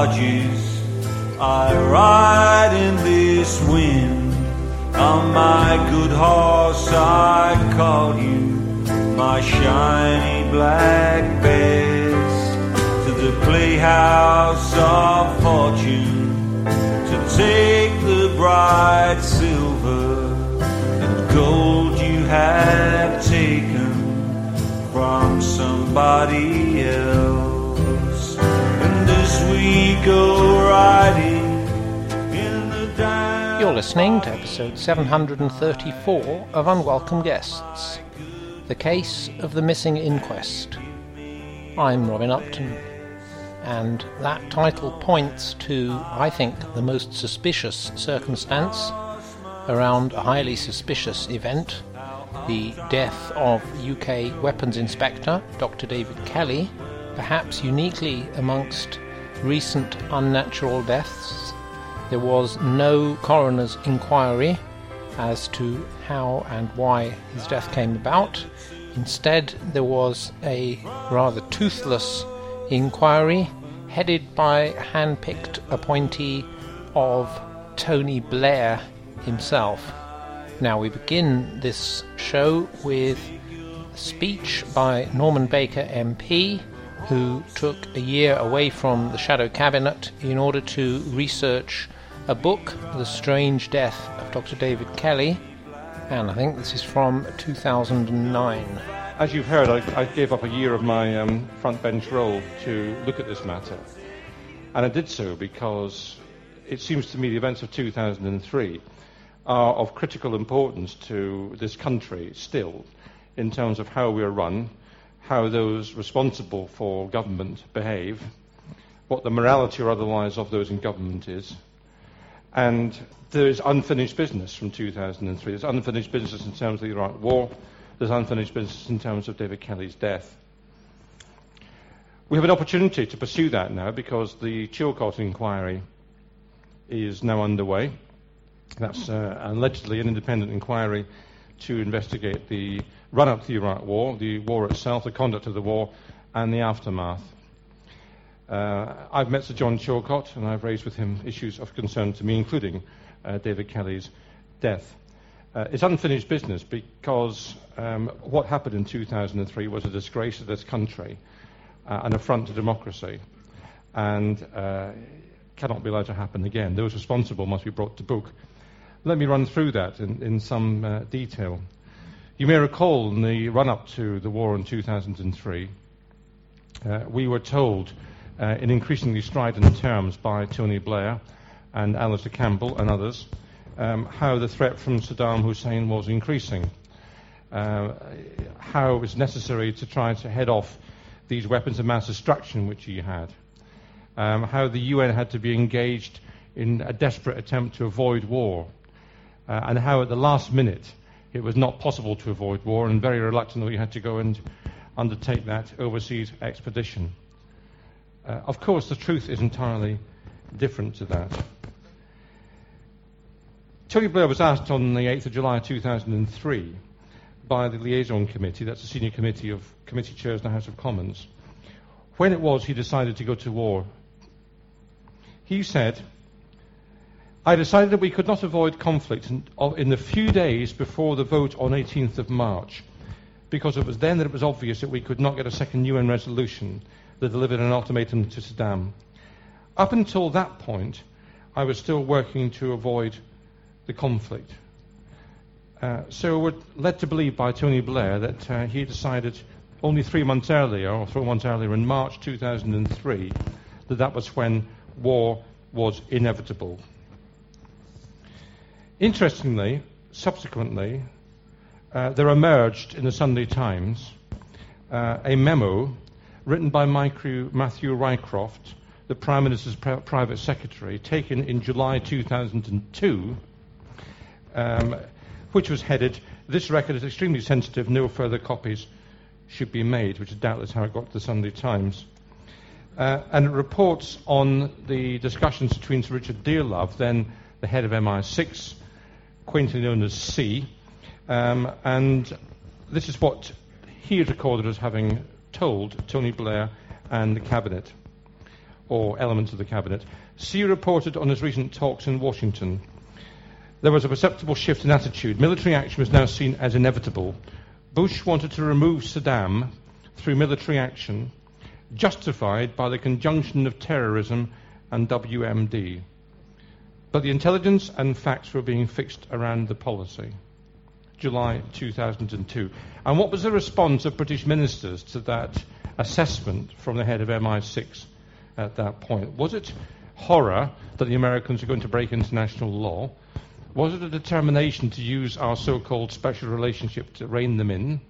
I ride in this wind. On my good horse, I call you my shiny black bears to the playhouse of fortune to take the bright silver and gold you have taken from somebody else. You're listening to episode 734 of Unwelcome Guests The Case of the Missing Inquest. I'm Robin Upton, and that title points to, I think, the most suspicious circumstance around a highly suspicious event the death of UK weapons inspector Dr. David Kelly, perhaps uniquely amongst recent unnatural deaths. There was no coroner's inquiry as to how and why his death came about. Instead, there was a rather toothless inquiry headed by hand picked appointee of Tony Blair himself. Now, we begin this show with a speech by Norman Baker MP, who took a year away from the Shadow Cabinet in order to research a book, The Strange Death of Dr. David Kelly, and I think this is from 2009. As you've heard, I, I gave up a year of my um, front bench role to look at this matter. And I did so because it seems to me the events of 2003 are of critical importance to this country still in terms of how we are run, how those responsible for government behave, what the morality or otherwise of those in government is. And there is unfinished business from 2003. There's unfinished business in terms of the Iraq War. There's unfinished business in terms of David Kelly's death. We have an opportunity to pursue that now because the Chilcot inquiry is now underway. That's uh, allegedly an independent inquiry to investigate the run up to the Iraq War, the war itself, the conduct of the war, and the aftermath. Uh, I've met Sir John Chilcot and I've raised with him issues of concern to me, including uh, David Kelly's death. Uh, it's unfinished business because um, what happened in 2003 was a disgrace to this country, uh, an affront to democracy, and uh, cannot be allowed to happen again. Those responsible must be brought to book let me run through that in, in some uh, detail. You may recall in the run up to the war in 2003, uh, we were told uh, in increasingly strident terms by Tony Blair and Alastair Campbell and others um, how the threat from Saddam Hussein was increasing, uh, how it was necessary to try to head off these weapons of mass destruction which he had, um, how the UN had to be engaged in a desperate attempt to avoid war. Uh, and how at the last minute it was not possible to avoid war, and very reluctantly had to go and undertake that overseas expedition. Uh, of course, the truth is entirely different to that. Tony Blair was asked on the 8th of July 2003 by the Liaison Committee, that's the senior committee of committee chairs in the House of Commons, when it was he decided to go to war. He said, I decided that we could not avoid conflict in, in, the few days before the vote on 18th of March, because it was then that it was obvious that we could not get a second UN resolution that delivered an ultimatum to Saddam. Up until that point, I was still working to avoid the conflict. Uh, so we're led to believe by Tony Blair that uh, he decided only three months earlier, or three months earlier in March 2003, that that was when war was inevitable. Interestingly, subsequently, uh, there emerged in the Sunday Times uh, a memo written by Matthew Rycroft, the Prime Minister's private secretary, taken in July 2002, um, which was headed, This record is extremely sensitive, no further copies should be made, which is doubtless how it got to the Sunday Times. Uh, and it reports on the discussions between Sir Richard Dearlove, then the head of MI6, quaintly known as C. Um, and this is what he is recorded as having told Tony Blair and the cabinet. or elements of the cabinet. C reported on his recent talks in Washington. There was a perceptible shift in attitude. Military action was now seen as inevitable. Bush wanted to remove Saddam through military action, justified by the conjunction of terrorism and WMD. But the intelligence and facts were being fixed around the policy. July 2002. And what was the response of British ministers to that assessment from the head of MI6 at that point? Was it horror that the Americans were going to break international law? Was it a determination to use our so called special relationship to rein them in?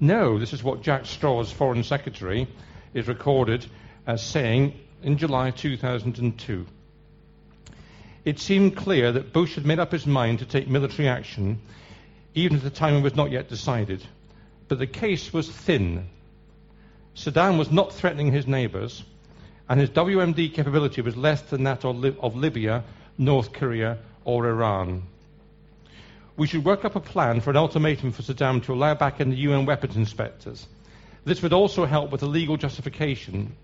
No, this is what Jack Straw, as Foreign Secretary, is recorded as saying in July 2002. It seemed clear that Bush had made up his mind to take military action, even if the timing was not yet decided. But the case was thin. Saddam was not threatening his neighbours, and his WMD capability was less than that of, Lib- of Libya, North Korea, or Iran. We should work up a plan for an ultimatum for Saddam to allow back in the UN weapons inspectors. This would also help with a legal justification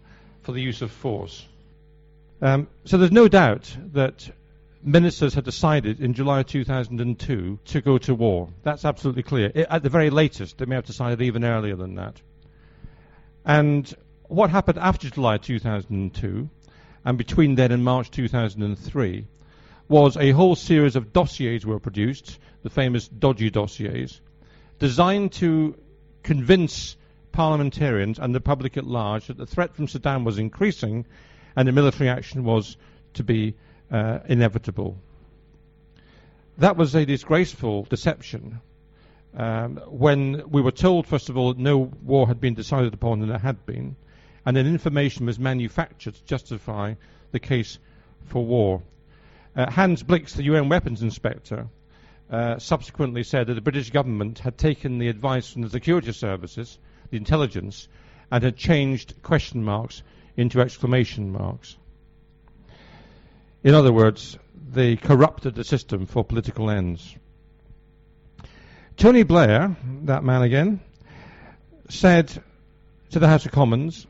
for the use of force. Um, so there's no doubt that ministers had decided in July 2002 to go to war. That's absolutely clear. It, at the very latest, they may have decided even earlier than that. And what happened after July 2002 and between then and March 2003 was a whole series of dossiers were produced, the famous dodgy dossiers, designed to convince parliamentarians and the public at large that the threat from Saddam was increasing and the military action was to be uh, inevitable. That was a disgraceful deception. Um, when we were told, first of all, that no war had been decided upon and there had been, and then information was manufactured to justify the case for war. Uh, Hans Blix, the UN weapons inspector, uh, subsequently said that the British government had taken the advice from the security services, the intelligence, and had changed question marks into exclamation marks. In other words, they corrupted the system for political ends. Tony Blair, that man again, said to the House of Commons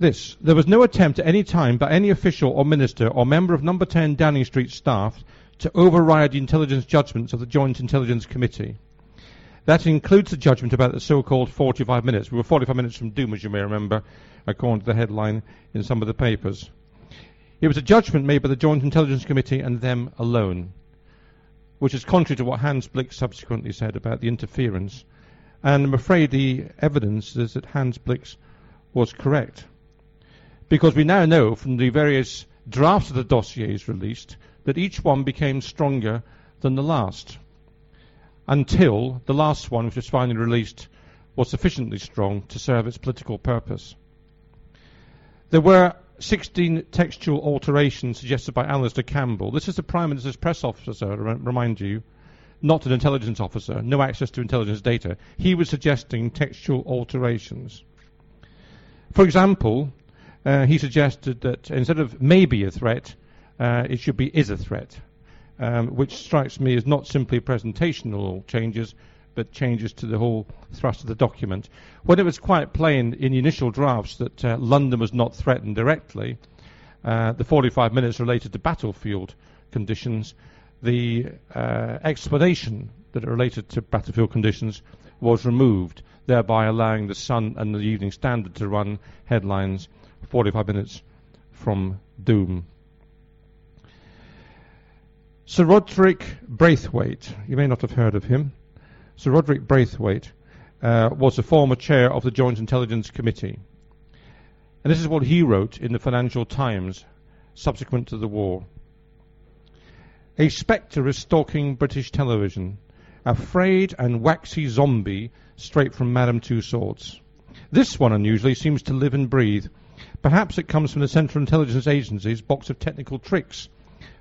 this there was no attempt at any time by any official or minister or member of number 10 Downing Street staff to override the intelligence judgments of the Joint Intelligence Committee. That includes the judgment about the so-called 45 minutes. We were 45 minutes from doom, as you may remember, according to the headline in some of the papers. It was a judgment made by the Joint Intelligence Committee and them alone, which is contrary to what Hans Blix subsequently said about the interference. And I'm afraid the evidence is that Hans Blix was correct because we now know from the various drafts of the dossiers released that each one became stronger than the last until the last one, which was finally released, was sufficiently strong to serve its political purpose. There were 16 textual alterations suggested by Alastair Campbell. This is the Prime Minister's press officer, remind you, not an intelligence officer, no access to intelligence data. He was suggesting textual alterations. For example, uh, he suggested that instead of maybe a threat, uh, it should be is a threat, um, which strikes me as not simply presentational changes, but changes to the whole thrust of the document. When it was quite plain in the initial drafts that uh, London was not threatened directly, uh, the 45 minutes related to battlefield conditions, the uh, explanation that it related to battlefield conditions was removed, thereby allowing the Sun and the Evening Standard to run headlines 45 minutes from doom. Sir Rodric Braithwaite, you may not have heard of him. Sir Rodric Braithwaite uh, was a former chair of the Joint Intelligence Committee. And this is what he wrote in the Financial Times subsequent to the war. A spectre is stalking British television, a frayed and waxy zombie straight from Madame Tussauds. This one unusually seems to live and breathe Perhaps it comes from the Central Intelligence Agency's box of technical tricks,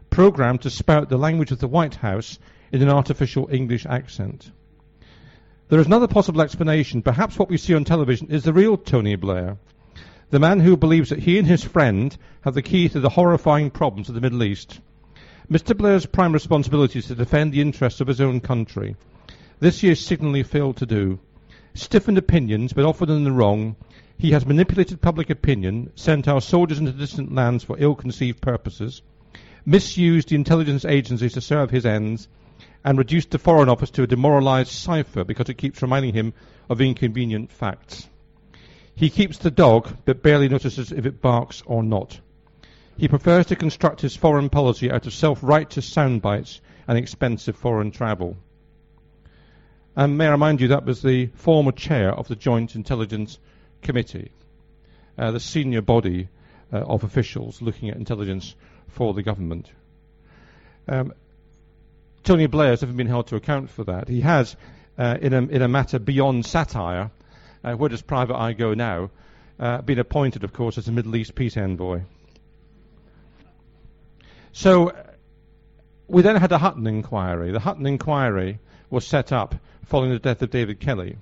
programmed to spout the language of the White House in an artificial English accent. There is another possible explanation. Perhaps what we see on television is the real Tony Blair, the man who believes that he and his friend have the key to the horrifying problems of the Middle East. Mr. Blair's prime responsibility is to defend the interests of his own country. This he has signally failed to do. Stiffened opinions, but often in the wrong, He has manipulated public opinion, sent our soldiers into distant lands for ill conceived purposes, misused the intelligence agencies to serve his ends, and reduced the Foreign Office to a demoralized cipher because it keeps reminding him of inconvenient facts. He keeps the dog, but barely notices if it barks or not. He prefers to construct his foreign policy out of self-righteous soundbites and expensive foreign travel. And may I remind you that was the former chair of the Joint Intelligence Committee, uh, the senior body uh, of officials looking at intelligence for the government. Um, Tony Blair has never been held to account for that. He has, uh, in, a, in a matter beyond satire, uh, where does Private Eye go now, uh, been appointed, of course, as a Middle East peace envoy. So we then had a Hutton inquiry. The Hutton inquiry was set up following the death of David Kelly,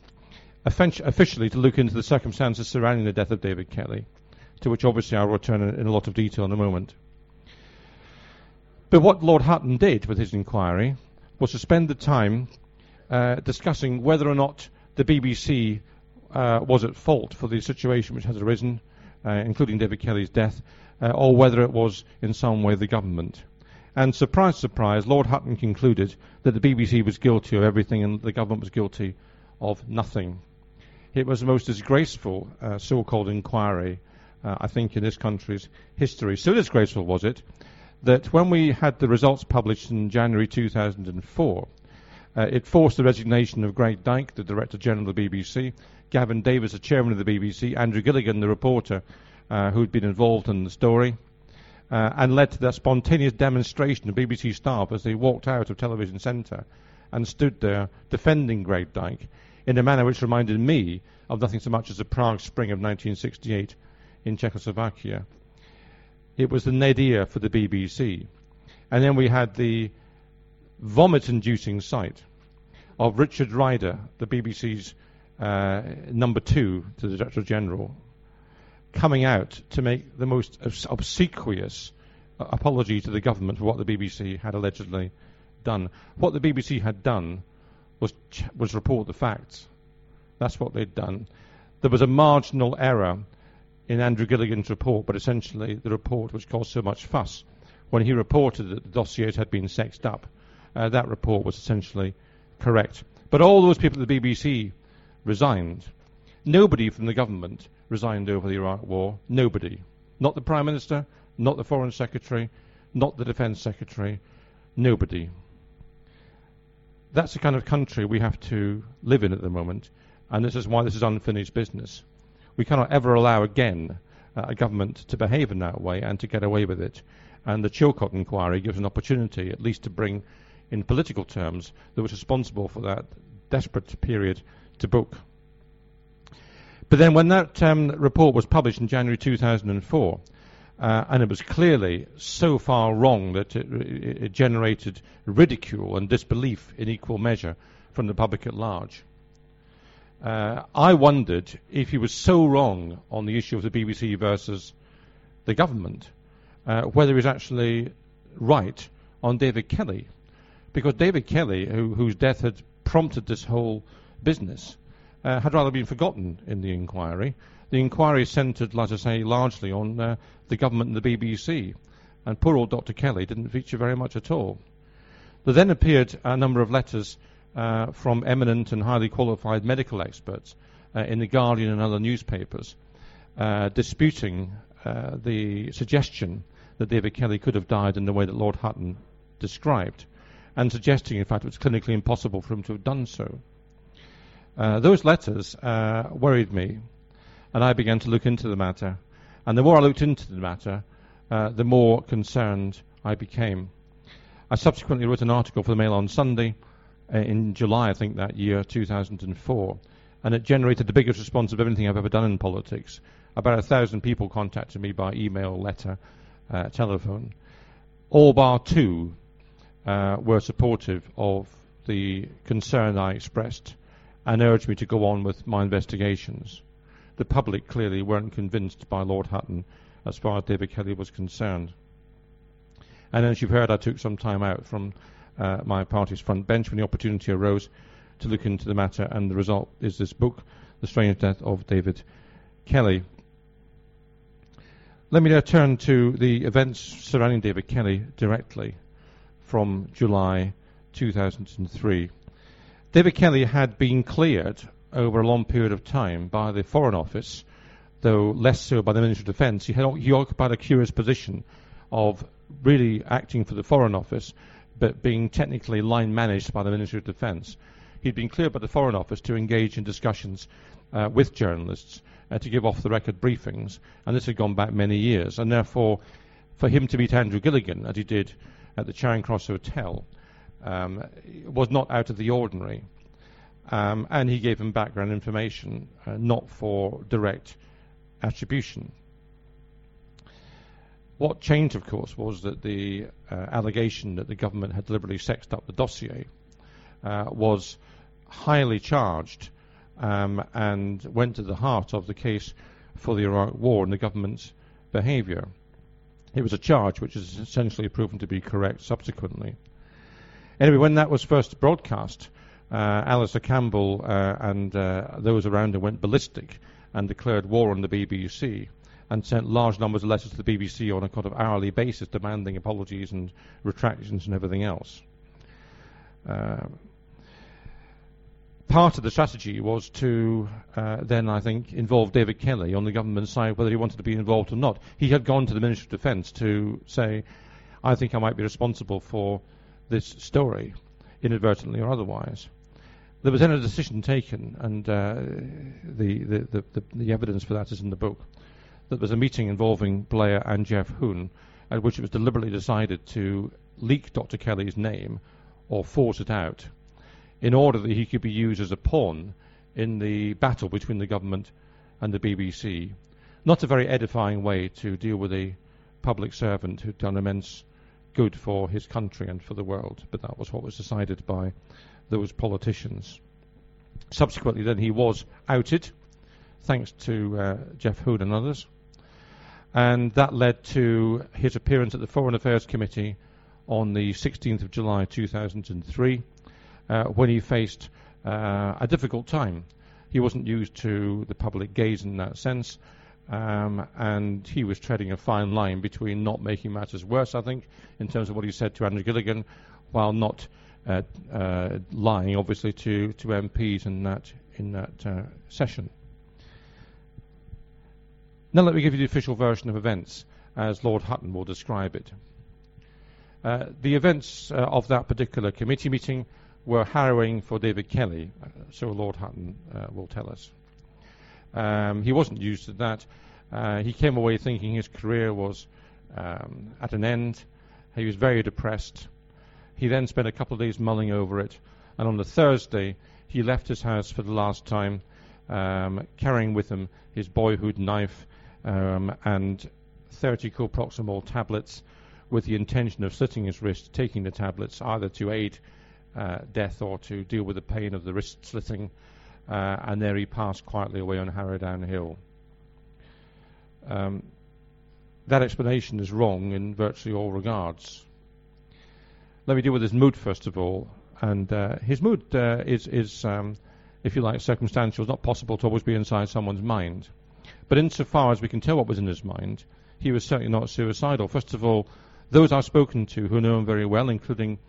officially to look into the circumstances surrounding the death of David Kelly, to which obviously I'll return in, in a lot of detail in a moment. But what Lord Hutton did with his inquiry was to spend the time uh, discussing whether or not the BBC uh, was at fault for the situation which has arisen, uh, including David Kelly's death, uh, or whether it was in some way the government. And surprise, surprise, Lord Hutton concluded that the BBC was guilty of everything and the government was guilty of nothing. It was the most disgraceful uh, so-called inquiry, uh, I think, in this country's history. So disgraceful was it that when we had the results published in January 2004, uh, it forced the resignation of Greg Dyke, the Director General of the BBC, Gavyn Davies, the Chairman of the BBC, Andrew Gilligan, the reporter uh, who'd been involved in the story, uh, and led to the spontaneous demonstration of BBC staff as they walked out of Television Centre and stood there defending Greg Dyke in a manner which reminded me of nothing so much as the Prague Spring of 1968 in Czechoslovakia. It was the nadir for the BBC. And then we had the vomit-inducing sight of Richard Ryder, the BBC's uh, number two to the Director General, coming out to make the most obsequious uh, apology to the government for what the BBC had allegedly done. What the BBC had done was ch- was report the facts. That's what they'd done. There was a marginal error in Andrew Gilligan's report, but essentially the report which caused so much fuss when he reported that the dossiers had been sexed up uh, that report was essentially correct. But all those people at the BBC resigned. Nobody from the government resigned over the Iraq War. Nobody. Not the Prime Minister, not the Foreign Secretary, not the Defence Secretary. Nobody. That's the kind of country we have to live in at the moment, and this is why this is unfinished business. We cannot ever allow again uh, a government to behave in that way and to get away with it. And the Chilcot inquiry gives an opportunity, at least, to bring in political terms, was responsible for that desperate period to book. But then when that um, report was published in January 2004, uh, and it was clearly so far wrong that it, it, generated ridicule and disbelief in equal measure from the public at large. Uh, I wondered if he was so wrong on the issue of the BBC versus the government, uh, whether he was actually right on David Kelly because David Kelly, who, whose death had prompted this whole business, uh, had rather been forgotten in the inquiry. The inquiry centred, let us say, largely on uh, the government and the BBC, and poor old Dr. Kelly didn't feature very much at all. There then appeared a number of letters uh, from eminent and highly qualified medical experts uh, in the Guardian and other newspapers, uh, disputing uh, the suggestion that David Kelly could have died in the way that Lord Hutton described and suggesting, in fact, it was clinically impossible for him to have done so. Uh, those letters worried me, and I began to look into the matter. And the more I looked into the matter, the more concerned I became. I subsequently wrote an article for the Mail on Sunday uh, in July, I think, that year, 2004, and it generated the biggest response of anything I've ever done in politics. About a thousand people contacted me by email, letter, uh, telephone, all bar two uh, were supportive of the concern I expressed and urged me to go on with my investigations. The public clearly weren't convinced by Lord Hutton as far as David Kelly was concerned. And as you've heard, I took some time out from uh, my party's front bench when the opportunity arose to look into the matter, and the result is this book, The Strange Death of David Kelly. Let me now turn to the events surrounding David Kelly directly from July 2003. David Kelly had been cleared over a long period of time by the Foreign Office, though less so by the Ministry of Defence. He, he occupied a curious position of really acting for the Foreign Office, but being technically line managed by the Ministry of Defence. He'd been cleared by the Foreign Office to engage in discussions uh, with journalists uh, to give off the record briefings, and this had gone back many years, and therefore, for him to meet Andrew Gilligan, as he did at the Charing Cross Hotel, um, was not out of the ordinary. Um, and he gave him background information, uh, not for direct attribution. What changed, of course, was that the uh, allegation that the government had deliberately sexed up the dossier uh, was highly charged um, and went to the heart of the case for the Iraq War and the government's behaviour. It was a charge which is essentially proven to be correct subsequently. Anyway, when that was first broadcast, uh, Alastair Campbell uh, and uh, those around him went ballistic and declared war on the BBC and sent large numbers of letters to the BBC on a kind of hourly basis demanding apologies and retractions and everything else. Uh, part of the strategy was to uh, then, I think, involve David Kelly on the government side, whether he wanted to be involved or not. He had gone to the Ministry of Defence to say, I think I might be responsible for this story, inadvertently or otherwise. There was then a decision taken, and uh, the, the, the, the, evidence for that is in the book, that there was a meeting involving Blair and Geoff Hoon, at which it was deliberately decided to leak Dr. Kelly's name or force it out in order that he could be used as a pawn in the battle between the government and the BBC. Not a very edifying way to deal with a public servant who'd done immense good for his country and for the world, but that was what was decided by those politicians. Subsequently, then, he was outed, thanks to uh, Geoff Hoon and others, and that led to his appearance at the Foreign Affairs Committee on the 16th of July 2003, uh, when he faced uh, a difficult time. He wasn't used to the public gaze in that sense, um, and he was treading a fine line between not making matters worse, I think, in terms of what he said to Andrew Gilligan, while not uh, uh, lying, obviously, to, to MPs in that, in that uh, session. Now let me give you the official version of events, as Lord Hutton will describe it. Uh, the events uh, of that particular committee meeting were harrowing for David Kelly, uh, so Lord Hutton will tell us. Um, he wasn't used to that. Uh, he came away thinking his career was um, at an end. He was very depressed. He then spent a couple of days mulling over it, and on the Thursday, he left his house for the last time, um, carrying with him his boyhood knife um, and 30 co-proxamol tablets with the intention of slitting his wrist, taking the tablets either to aid uh, death or to deal with the pain of the wrist slitting uh, and there he passed quietly away on Harrowdown Hill. Um, that explanation is wrong in virtually all regards. Let me deal with his mood first of all. And uh, his mood uh, is, is um, if you like, circumstantial. It's not possible to always be inside someone's mind. But insofar as we can tell what was in his mind, he was certainly not suicidal. First of all, those I've spoken to who know him very well, including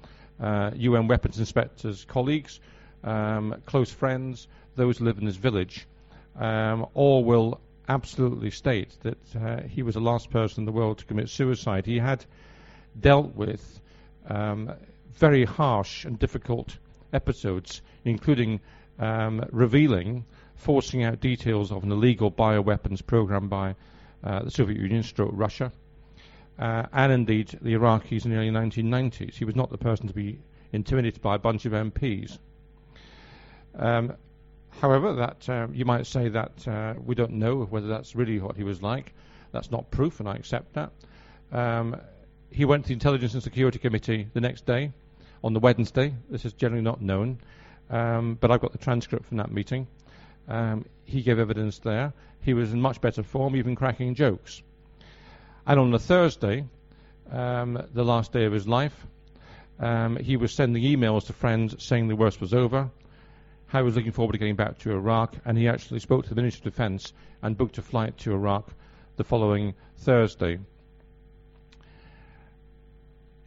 uh, UN weapons inspectors colleagues, um, close friends, those who live in this village, um, all will absolutely state that uh, he was the last person in the world to commit suicide. He had dealt with um, very harsh and difficult episodes, including um, revealing, forcing out details of an illegal bioweapons program by uh, the Soviet Union, stroke Russia, uh, and indeed the Iraqis in the early 1990s. He was not the person to be intimidated by a bunch of MPs. Um, However, that uh, you might say that uh, we don't know whether that's really what he was like. That's not proof, and I accept that. Um, he went to the Intelligence and Security Committee the next day, on the Wednesday. This is generally not known, um, but I've got the transcript from that meeting. Um, he gave evidence there. He was in much better form, even cracking jokes. And on the Thursday, um, the last day of his life, um, he was sending emails to friends saying the worst was over how he was looking forward to getting back to Iraq, and he actually spoke to the Ministry of Defence and booked a flight to Iraq the following Thursday.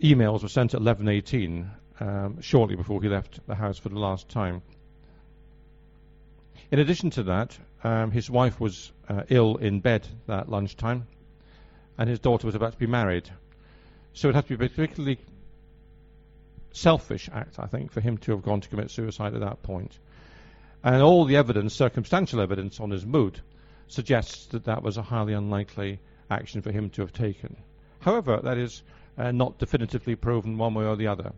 Emails were sent at 11:18, um, shortly before he left the house for the last time. In addition to that, um, his wife was uh, ill in bed that lunchtime, and his daughter was about to be married. So it had to be a particularly selfish act, I think, for him to have gone to commit suicide at that point. And all the evidence, circumstantial evidence on his mood, suggests that that was a highly unlikely action for him to have taken. However, that is uh, not definitively proven one way or the other.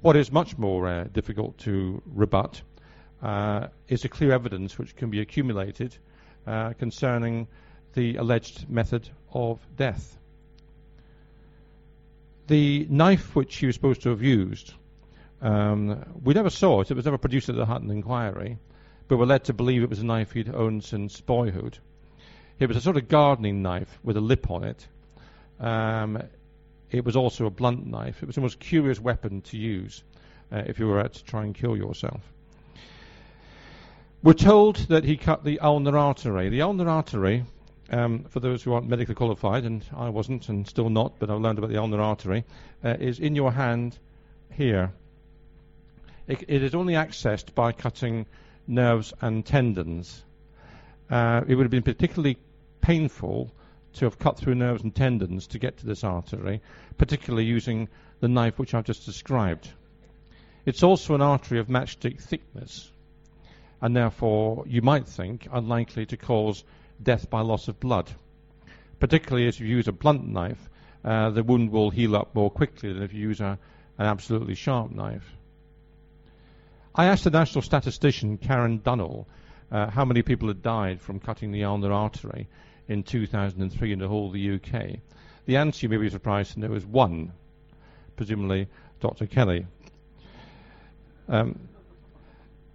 What is much more uh, difficult to rebut uh, is a clear evidence which can be accumulated uh, concerning the alleged method of death. The knife which he was supposed to have used, um, we never saw it. It was never produced at the Hutton inquiry, but we're led to believe it was a knife he'd owned since boyhood. It was a sort of gardening knife with a lip on it. Um, it was also a blunt knife. It was the most curious weapon to use uh, if you were out to try and kill yourself. We're told that he cut the ulnar artery. The ulnar artery, um, for those who aren't medically qualified, and I wasn't and still not, but I've learned about the ulnar artery, uh, is in your hand here. It, it is only accessed by cutting nerves and tendons. Uh, it would have been particularly painful to have cut through nerves and tendons to get to this artery, particularly using the knife which I've just described. It's also an artery of matchstick thickness and therefore you might think unlikely to cause death by loss of blood. Particularly as you use a blunt knife, uh, the wound will heal up more quickly than if you use a, an absolutely sharp knife. I asked the national statistician Karen Dunnell uh, how many people had died from cutting the ulnar artery in 2003 in the whole of the UK. The answer you may be surprised to know is one, presumably Dr. Kelly. Um,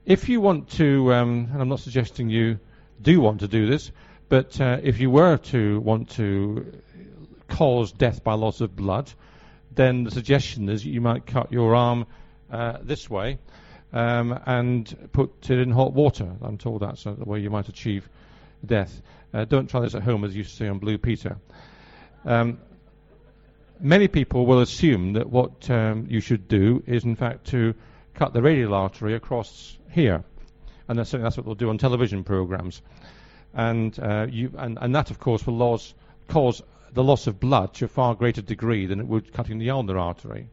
if you want to, um, and I'm not suggesting you do want to do this, but uh, if you were to want to cause death by loss of blood, then the suggestion is you might cut your arm uh, this way um, and put it in hot water. I'm told that's the way you might achieve death. Uh, don't try this at home, as you see on Blue Peter. Um, many people will assume that what um, you should do is, in fact, to cut the radial artery across here. And that's, that's what they'll do on television programs. And, uh, you, and, and that, of course, will cause the loss of blood to a far greater degree than it would cutting the ulnar artery.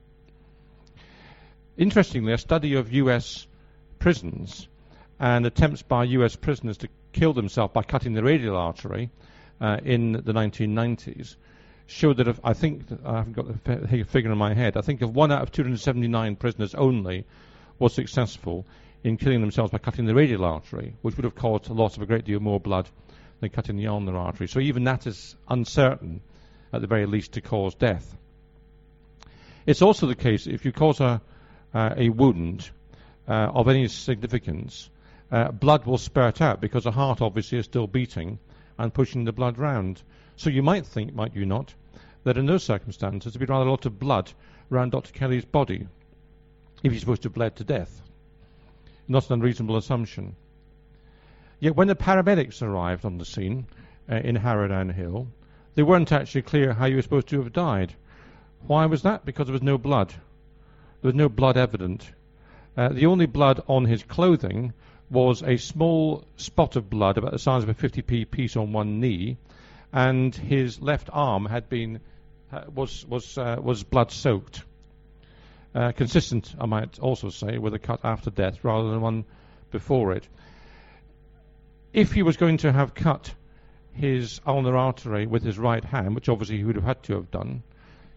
Interestingly, a study of US prisons and attempts by US prisoners to kill themselves by cutting the radial artery uh, in the 1990s showed that if, I think, I haven't got the figure in my head, I think of one out of 279 prisoners only was successful in killing themselves by cutting the radial artery, which would have caused a loss of a great deal more blood than cutting the ulnar artery. So even that is uncertain, at the very least, to cause death. It's also the case if you cause a, uh, a wound uh, of any significance, uh, blood will spurt out because the heart obviously is still beating and pushing the blood round. So you might think, might you not, that in those circumstances there'd be rather a lot of blood around Dr. Kelly's body if he's supposed to have bled to death. Not an unreasonable assumption. Yet when the paramedics arrived on the scene uh, in Harrowdown Hill, they weren't actually clear how he was supposed to have died. Why was that? Because there was no blood. There was no blood evident. Uh, the only blood on his clothing was a small spot of blood about the size of a 50p piece on one knee, and his left arm had been uh, was was uh, was blood soaked. Uh, consistent, I might also say, with a cut after death rather than one before it. If he was going to have cut his ulnar artery with his right hand, which obviously he would have had to have done,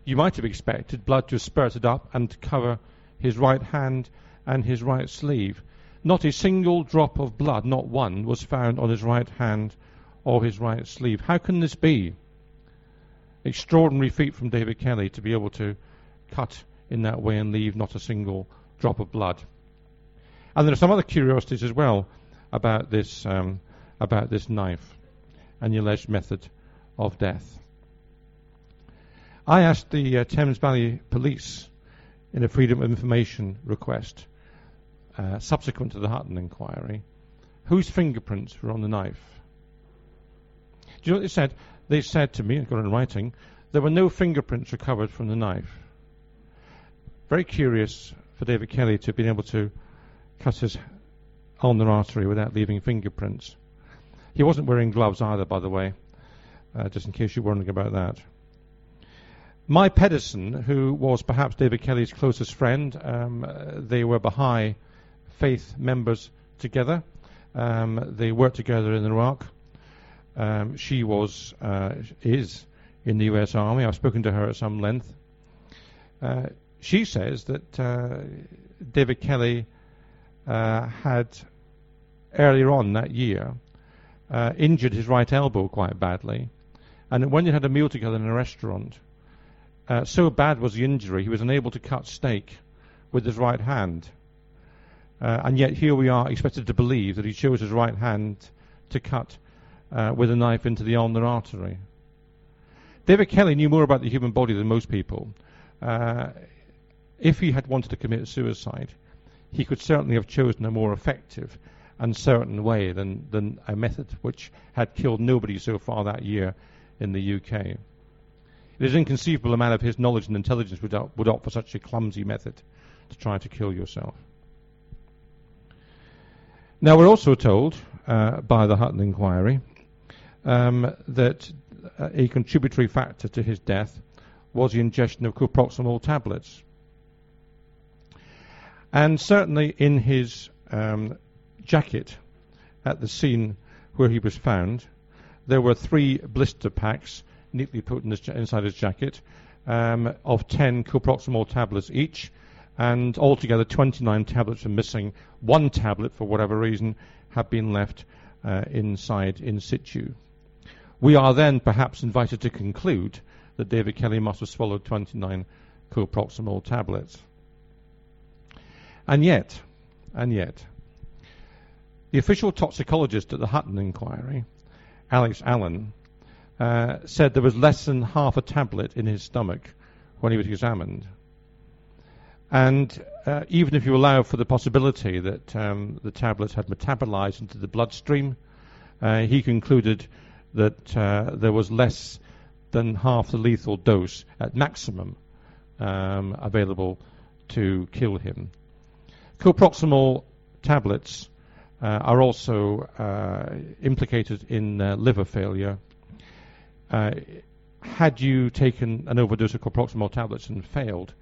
you might have expected blood to have spurted up and to cover his right hand and his right sleeve. Not a single drop of blood, not one, was found on his right hand or his right sleeve. How can this be? Extraordinary feat from David Kelly to be able to cut in that way and leave not a single drop of blood. And there are some other curiosities as well about this um, about this knife and the alleged method of death. I asked the uh, Thames Valley Police in a Freedom of Information request uh, subsequent to the Hutton inquiry, whose fingerprints were on the knife. Do you know what they said? They said to me, I've got it in writing, there were no fingerprints recovered from the knife. Very curious for David Kelly to have been able to cut his ulnar artery without leaving fingerprints. He wasn't wearing gloves either, by the way, uh, just in case you're wondering about that. Mai Pedersen, who was perhaps David Kelly's closest friend, um, they were Baha'i faith members together. Um, they worked together in Iraq. Um, she was, uh, is in the U.S. Army. I've spoken to her at some length. Uh, she says that uh, David Kelly uh, had earlier on that year uh, injured his right elbow quite badly, and when they had a meal together in a restaurant, uh, so bad was the injury he was unable to cut steak with his right hand. Uh, and yet here we are expected to believe that he chose his right hand to cut uh, with a knife into the ulnar artery. David Kelly knew more about the human body than most people. If he had wanted to commit suicide, he could certainly have chosen a more effective and certain way than, than a method which had killed nobody so far that year in the UK. It is inconceivable a man of his knowledge and intelligence would, would opt for such a clumsy method to try to kill yourself. Now, we're also told uh, by the Hutton inquiry um, that a contributory factor to his death was the ingestion of co-proxamol tablets. And certainly in his um, jacket at the scene where he was found, there were three blister packs neatly put in his, inside his jacket um, of 10 co-proxamol tablets each, and altogether 29 tablets were missing. One tablet, for whatever reason, had been left uh, inside in situ. We are then perhaps invited to conclude that David Kelly must have swallowed 29 co-proxamol tablets. And yet, and yet, the official toxicologist at the Hutton inquiry, Alex Allan, uh, said there was less than half a tablet in his stomach when he was examined. And uh, even if you allow for the possibility that um, the tablets had metabolized into the bloodstream, uh, he concluded that uh, there was less than half the lethal dose at maximum um, available to kill him. Co-proxamol tablets uh, are also uh, implicated in uh, liver failure. Uh, had you taken an overdose of co-proxamol tablets and failed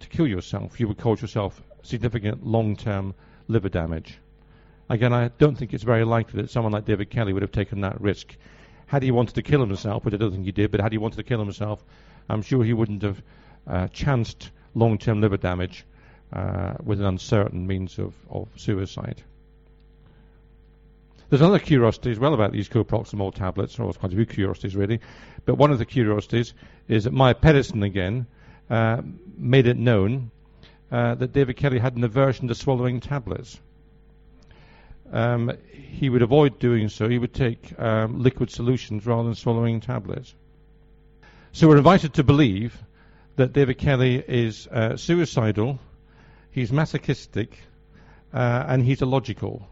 to kill yourself, you would cause yourself significant long-term liver damage. Again, I don't think it's very likely that someone like David Kelly would have taken that risk. Had he wanted to kill himself, which I don't think he did, but had he wanted to kill himself, I'm sure he wouldn't have uh, chanced long-term liver damage uh, with an uncertain means of, of suicide. There's another curiosity as well about these co-proxamol tablets, or quite a few curiosities really, but one of the curiosities is that Mai Pedersen again uh, made it known uh, that David Kelly had an aversion to swallowing tablets um, he would avoid doing so. He would take um, liquid solutions rather than swallowing tablets. So we're invited to believe that David Kelly is uh, suicidal, he's masochistic, uh, and he's illogical.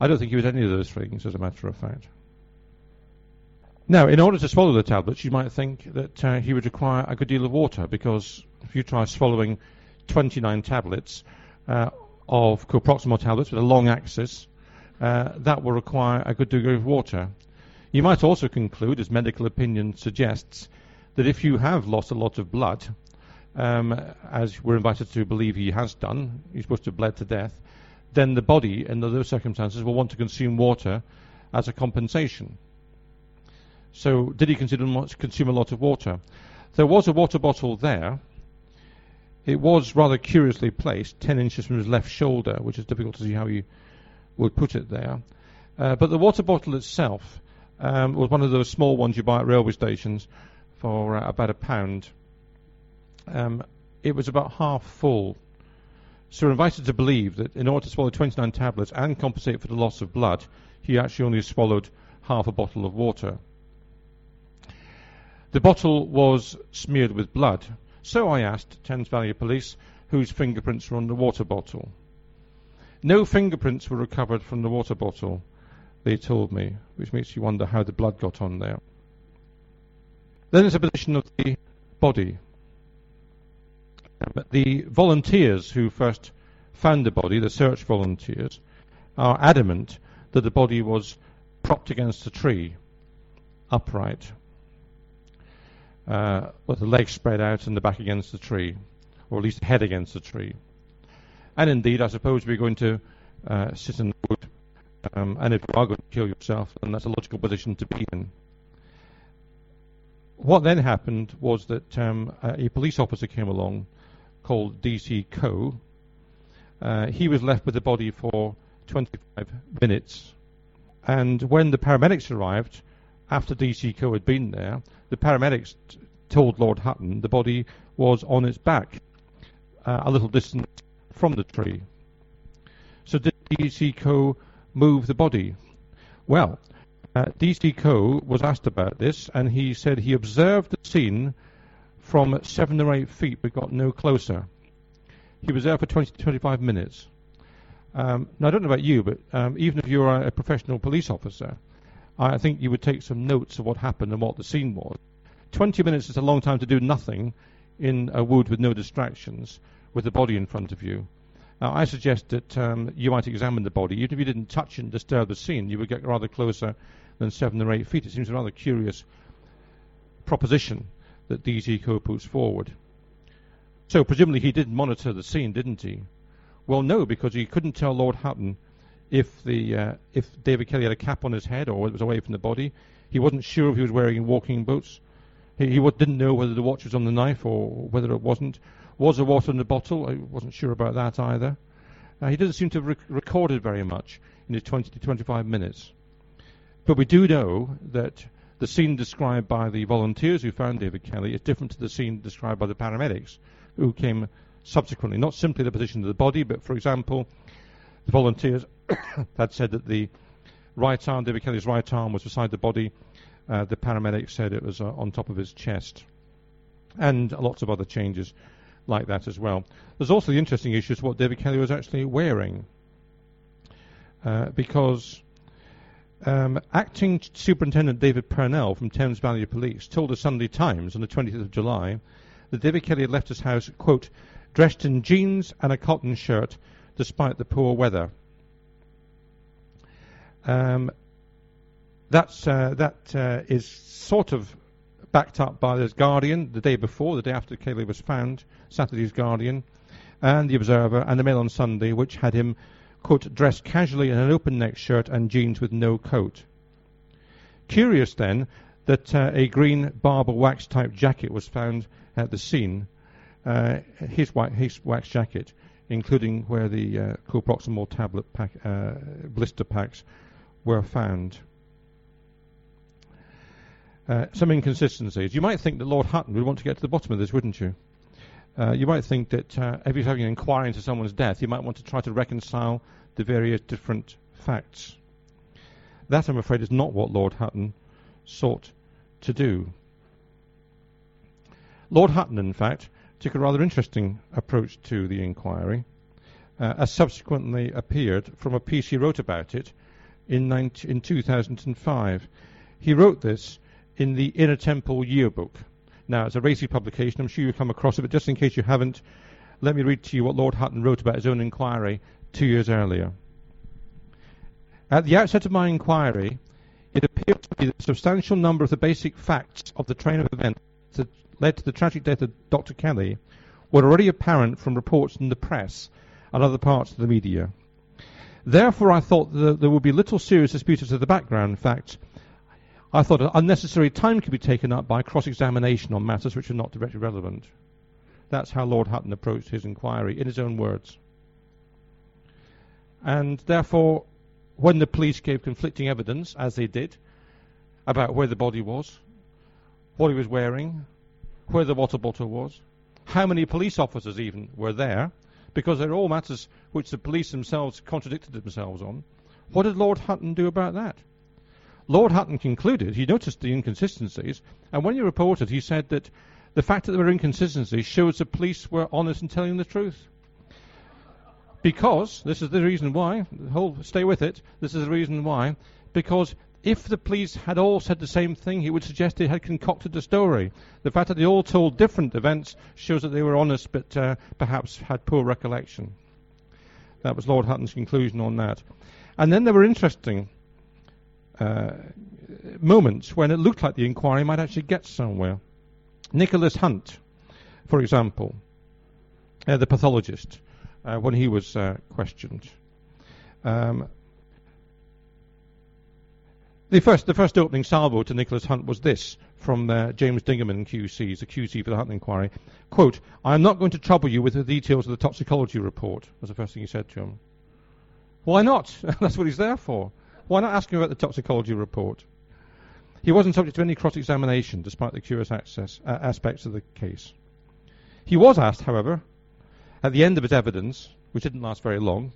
I don't think he was any of those things, as a matter of fact. Now, in order to swallow the tablets, you might think that uh, he would require a good deal of water, because if you try swallowing 29 tablets uh, of co-proxamol tablets with a long axis, uh, that will require a good degree of water. You might also conclude, as medical opinion suggests, that if you have lost a lot of blood, um, as we're invited to believe he has done, he's supposed to have bled to death, then the body, in those circumstances, will want to consume water as a compensation. So, did he consume a lot of water? There was a water bottle there. It was rather curiously placed, 10 inches from his left shoulder, which is difficult to see how you would put it there. Uh, but the water bottle itself um, was one of those small ones you buy at railway stations for uh, about a pound. Um, it was about half full. So we're invited to believe that in order to swallow 29 tablets and compensate for the loss of blood, he actually only swallowed half a bottle of water. The bottle was smeared with blood. So I asked Thames Valley Police whose fingerprints were on the water bottle. No fingerprints were recovered from the water bottle, they told me, which makes you wonder how the blood got on there. Then there's a position of the body. But the volunteers who first found the body, the search volunteers, are adamant that the body was propped against a tree, upright, uh, with the legs spread out and the back against the tree, or at least the head against the tree. And indeed, I suppose we're going to uh, sit in the wood, um, and if you are going to kill yourself, then that's a logical position to be in. What then happened was that um, a police officer came along called D.C. Coe. Uh, he was left with the body for 25 minutes. And when the paramedics arrived, after D.C. Coe had been there, the paramedics t- told Lord Hutton the body was on its back, uh, a little distance from the tree. So did D.C. Coe move the body? Well, uh, D.C. Coe was asked about this, and he said he observed the scene from seven or eight feet but got no closer. He was there for 20 to 25 minutes. Um, now, I don't know about you, but um, even if you're a, a professional police officer, I think you would take some notes of what happened and what the scene was. 20 minutes is a long time to do nothing in a wood with no distractions, with the body in front of you. Now, I suggest that um, you might examine the body. Even if you didn't touch and disturb the scene, you would get rather closer than seven or eight feet. It seems a rather curious proposition that D.C. Coe puts forward. So, presumably, he did monitor the scene, didn't he? Well, no, because he couldn't tell Lord Hutton if the uh, if David Kelly had a cap on his head or it was away from the body. He wasn't sure if he was wearing walking boots. He, he didn't know whether the watch was on the knife or whether it wasn't. Was there water in the bottle? I wasn't sure about that either. Uh, he doesn't seem to have rec- recorded very much in his 20 to 25 minutes. But we do know that the scene described by the volunteers who found David Kelly is different to the scene described by the paramedics who came subsequently. Not simply the position of the body, but for example, the volunteers had said that the right arm, David Kelly's right arm, was beside the body. Uh, the paramedics said it was uh, on top of his chest. And lots of other changes like that as well. There's also the interesting issue of what David Kelly was actually wearing. Uh, because um, acting Superintendent David Purnell from Thames Valley Police told the Sunday Times on the 20th of July that David Kelly had left his house, quote, dressed in jeans and a cotton shirt despite the poor weather. Um, that's, uh, that uh, is sort of backed up by the Guardian the day before, the day after Kelly was found, Saturday's Guardian, and the Observer, and the Mail on Sunday, which had him, dressed casually in an open neck shirt and jeans with no coat. Curious then that uh, a green Barbour wax type jacket was found at the scene, uh, his, wa- his, wax jacket, including where the uh, co-proxamol tablet pack, uh, blister packs were found. Uh, some inconsistencies. You might think that Lord Hutton would want to get to the bottom of this, wouldn't you? Uh, you might think that uh, if he's having an inquiry into someone's death, you might want to try to reconcile the various different facts. That, I'm afraid, is not what Lord Hutton sought to do. Lord Hutton, in fact, took a rather interesting approach to the inquiry, uh, as subsequently appeared from a piece he wrote about it in, 19, in 2005. He wrote this in the Inner Temple Yearbook. Now, it's a racy publication. I'm sure you've come across it, but just in case you haven't, let me read to you what Lord Hutton wrote about his own inquiry two years earlier. At the outset of my inquiry, it appeared to me that a substantial number of the basic facts of the train of events that led to the tragic death of Dr. Kelly were already apparent from reports in the press and other parts of the media. Therefore, I thought that there would be little serious dispute as to the background facts. I thought unnecessary time could be taken up by cross-examination on matters which are not directly relevant. That's how Lord Hutton approached his inquiry, in his own words. And therefore, when the police gave conflicting evidence, as they did, about where the body was, what he was wearing, where the water bottle was, how many police officers even were there, because they're all matters which the police themselves contradicted themselves on. What did Lord Hutton do about that? Lord Hutton concluded he noticed the inconsistencies, and when he reported, he said that the fact that there were inconsistencies shows the police were honest in telling the truth. Because, this is the reason why, the whole stay with it, this is the reason why, because if the police had all said the same thing, he would suggest they had concocted the story. The fact that they all told different events shows that they were honest, but uh, perhaps had poor recollection. That was Lord Hutton's conclusion on that. And then there were interesting uh, moments when it looked like the inquiry might actually get somewhere. Nicholas Hunt, for example, uh, the pathologist, uh, when he was uh, questioned. Um, the first, the first opening salvo to Nicholas Hunt was this from uh, James Dingemans, QC, the QC for the Hunt inquiry. Quote, I am not going to trouble you with the details of the toxicology report, was the first thing he said to him. Why not? That's what he's there for. Why not ask him about the toxicology report? He wasn't subject to any cross-examination, despite the curious access, uh, aspects of the case. He was asked, however, at the end of his evidence, which didn't last very long,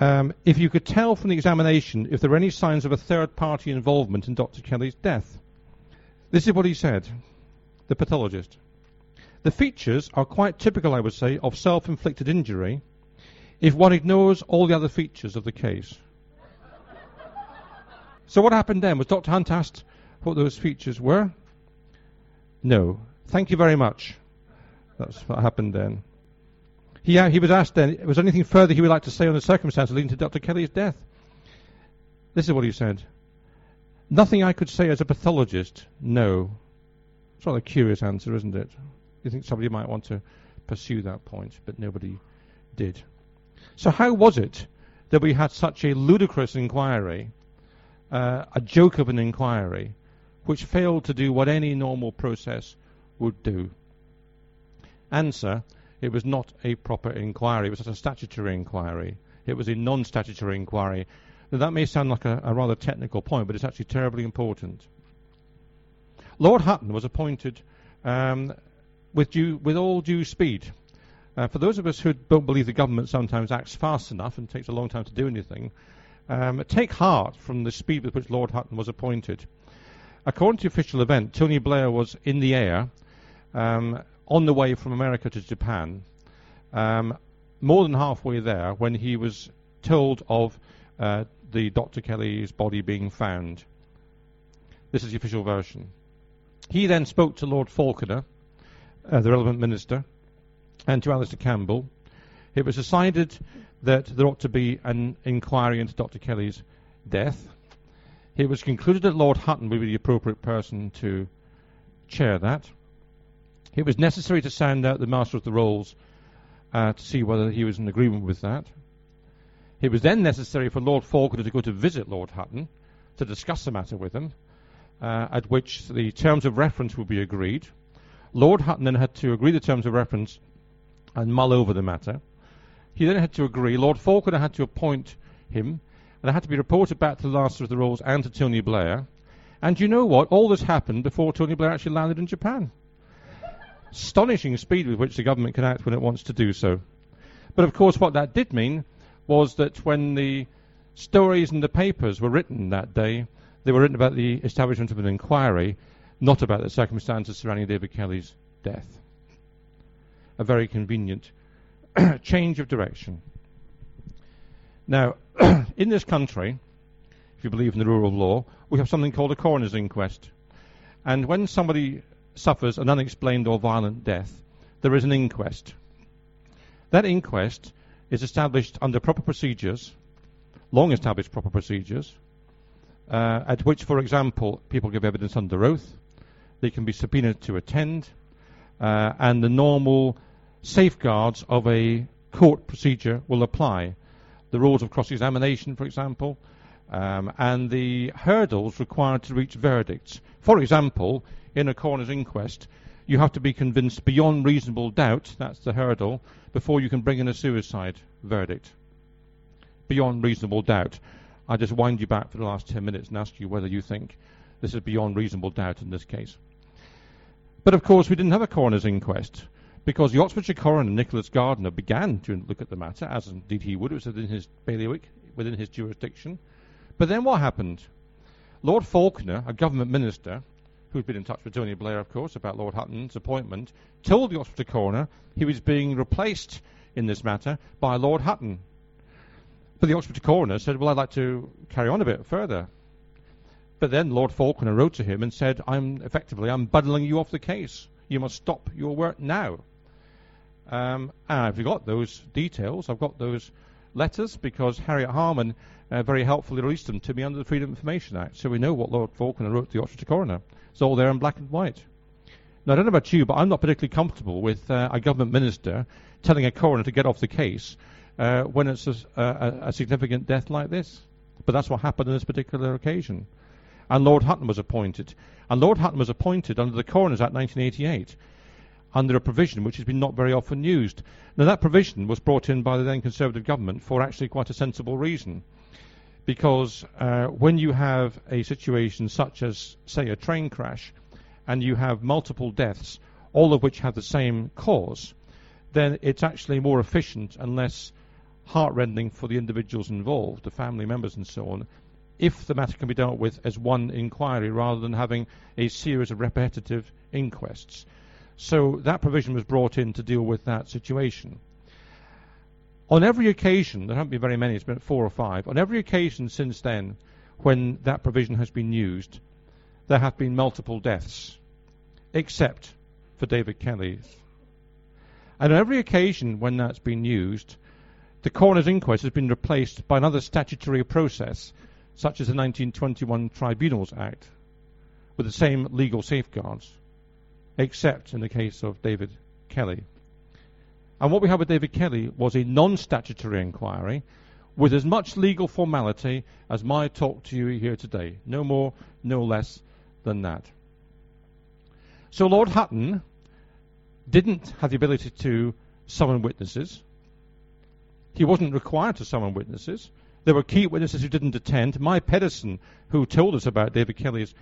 um, if you could tell from the examination if there were any signs of a third party involvement in Dr. Kelly's death. This is what he said, the pathologist. The features are quite typical, I would say, of self inflicted injury if one ignores all the other features of the case. So, what happened then? Was Dr. Hunt asked what those features were? No. Thank you very much. That's what happened then. He, uh, he was asked then, was there anything further he would like to say on the circumstances leading to Dr. Kelly's death? This is what he said. Nothing I could say as a pathologist, no. It's rather a curious answer, isn't it? You think somebody might want to pursue that point, but nobody did. So how was it that we had such a ludicrous inquiry, uh, a joke of an inquiry, which failed to do what any normal process would do? Answer, it was not a proper inquiry. It was not a statutory inquiry. It was a non-statutory inquiry. Now, that may sound like a, a rather technical point, but it's actually terribly important. Lord Hutton was appointed um, with, due, with all due speed. Uh, for those of us who don't believe the government sometimes acts fast enough and takes a long time to do anything, um, take heart from the speed with which Lord Hutton was appointed. According to official event, Tony Blair was in the air um, on the way from America to Japan, um, more than halfway there, when he was told of uh, the Dr. Kelly's body being found. This is the official version. He then spoke to Lord Falconer, uh, the relevant minister, and to Alastair Campbell. It was decided that there ought to be an inquiry into Dr. Kelly's death. It was concluded that Lord Hutton would be the appropriate person to chair that. It was necessary to send out the Master of the Rolls uh, to see whether he was in agreement with that. It was then necessary for Lord Falconer to go to visit Lord Hutton to discuss the matter with him, uh, at which the terms of reference would be agreed. Lord Hutton then had to agree the terms of reference and mull over the matter. He then had to agree. Lord Falconer had to appoint him, and it had to be reported back to the Master of the Rolls and to Tony Blair. And you know what? All this happened before Tony Blair actually landed in Japan astonishing speed with which the government can act when it wants to do so. But of course, what that did mean was that when the stories in the papers were written that day, they were written about the establishment of an inquiry, not about the circumstances surrounding David Kelly's death. A very convenient change of direction. Now, in this country, if you believe in the rule of law, we have something called a coroner's inquest. And when somebody suffers an unexplained or violent death, there is an inquest. That inquest is established under proper procedures, long established proper procedures, uh, at which, for example, people give evidence under oath, they can be subpoenaed to attend, uh, and the normal safeguards of a court procedure will apply. The rules of cross examination, for example, um, and the hurdles required to reach verdicts. For example, in a coroner's inquest, you have to be convinced beyond reasonable doubt, that's the hurdle, before you can bring in a suicide verdict. Beyond reasonable doubt. I just wind you back for the last 10 minutes and ask you whether you think this is beyond reasonable doubt in this case. But of course, we didn't have a coroner's inquest because the Oxfordshire coroner, Nicholas Gardiner began to look at the matter, as indeed he would. It was within his bailiwick, within his jurisdiction. But then what happened? Lord Falconer, a government minister, who'd been in touch with Tony Blair, of course, about Lord Hutton's appointment, told the Oxfordshire coroner he was being replaced in this matter by Lord Hutton. But the Oxfordshire coroner said, Well, I'd like to carry on a bit further. But then Lord Falconer wrote to him and said, I'm effectively, I'm bundling you off the case. You must stop your work now. Um, I've got those details. I've got those letters because Harriet Harman uh, very helpfully released them to me under the Freedom of Information Act. So we know what Lord Falconer wrote to the Oxford coroner. It's all there in black and white. Now, I don't know about you, but I'm not particularly comfortable with uh, a government minister telling a coroner to get off the case uh, when it's a, a, a, significant death like this. But that's what happened on this particular occasion. And Lord Hutton was appointed. And Lord Hutton was appointed under the Coroners Act 1988 under a provision which has been not very often used. Now, that provision was brought in by the then Conservative government for actually quite a sensible reason. Because uh, when you have a situation such as, say, a train crash, and you have multiple deaths, all of which have the same cause, then it's actually more efficient and less heartrending for the individuals involved, the family members and so on, if the matter can be dealt with as one inquiry rather than having a series of repetitive inquests. So that provision was brought in to deal with that situation. On every occasion, there haven't been very many, it's been four or five, on every occasion since then when that provision has been used, there have been multiple deaths, except for David Kelly. And on every occasion when that's been used, the coroner's inquest has been replaced by another statutory process, such as the 1921 Tribunals Act, with the same legal safeguards, except in the case of David Kelly. And what we had with David Kelly was a non statutory inquiry with as much legal formality as my talk to you here today. No more, no less than that. So Lord Hutton didn't have the ability to summon witnesses. He wasn't required to summon witnesses. There were key witnesses who didn't attend. Mai Pedersen, who told us about David Kelly's